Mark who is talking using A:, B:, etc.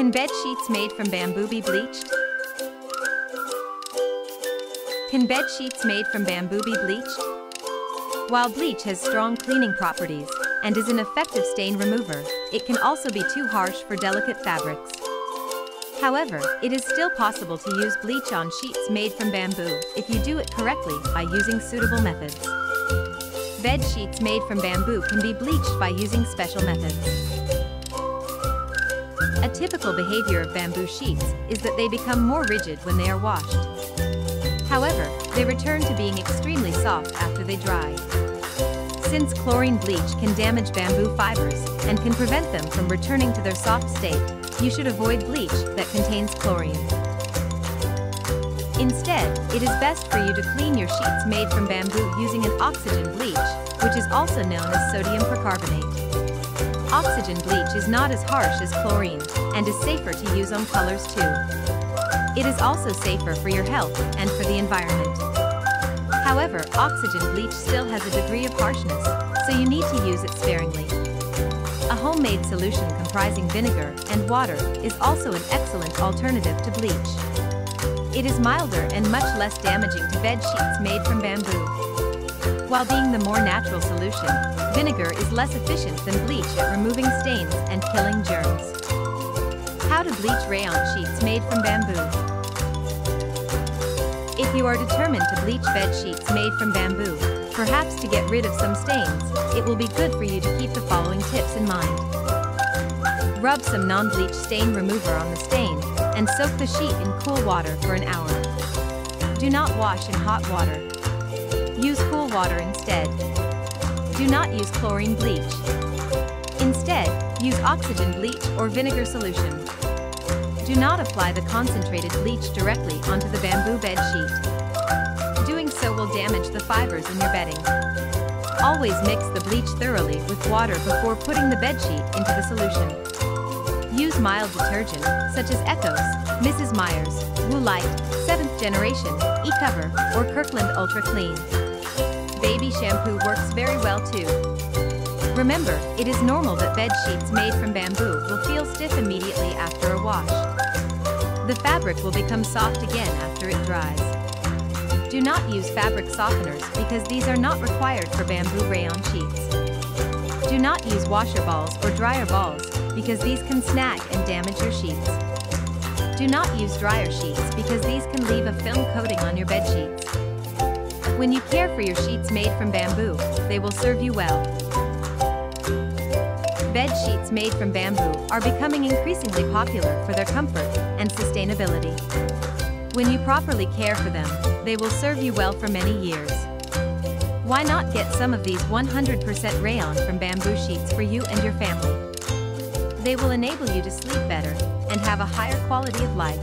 A: Can bed sheets made from bamboo be bleached? Can bed sheets made from bamboo be bleached? While bleach has strong cleaning properties and is an effective stain remover, it can also be too harsh for delicate fabrics. However, it is still possible to use bleach on sheets made from bamboo if you do it correctly by using suitable methods. Bed sheets made from bamboo can be bleached by using special methods. A typical behavior of bamboo sheets is that they become more rigid when they are washed. However, they return to being extremely soft after they dry. Since chlorine bleach can damage bamboo fibers and can prevent them from returning to their soft state, you should avoid bleach that contains chlorine. Instead, it is best for you to clean your sheets made from bamboo using an oxygen bleach, which is also known as sodium percarbonate. Oxygen bleach is not as harsh as chlorine and is safer to use on colors too. It is also safer for your health and for the environment. However, oxygen bleach still has a degree of harshness, so you need to use it sparingly. A homemade solution comprising vinegar and water is also an excellent alternative to bleach. It is milder and much less damaging to bed sheets made from bamboo. While being the more natural solution, vinegar is less efficient than bleach at removing stains and killing germs. How to bleach rayon sheets made from bamboo. If you are determined to bleach bed sheets made from bamboo, perhaps to get rid of some stains, it will be good for you to keep the following tips in mind. Rub some non-bleach stain remover on the stain and soak the sheet in cool water for an hour. Do not wash in hot water. Use cool water instead. Do not use chlorine bleach. Instead, use oxygen bleach or vinegar solution. Do not apply the concentrated bleach directly onto the bamboo bed sheet. Doing so will damage the fibers in your bedding. Always mix the bleach thoroughly with water before putting the bed sheet into the solution. Use mild detergent, such as Ecos, Mrs. Meyer's, Woolite, 7th Generation, Ecover, or Kirkland Ultra Clean. Baby shampoo works very well too. Remember, it is normal that bed sheets made from bamboo will feel stiff immediately after a wash. The fabric will become soft again after it dries. Do not use fabric softeners because these are not required for bamboo rayon sheets. Do not use washer balls or dryer balls because these can snag and damage your sheets. Do not use dryer sheets because these can leave a film coating on your bed sheets. When you care for your sheets made from bamboo, they will serve you well. Bed sheets made from bamboo are becoming increasingly popular for their comfort and sustainability. When you properly care for them, they will serve you well for many years. Why not get some of these 100% rayon from bamboo sheets for you and your family? They will enable you to sleep better and have a higher quality of life.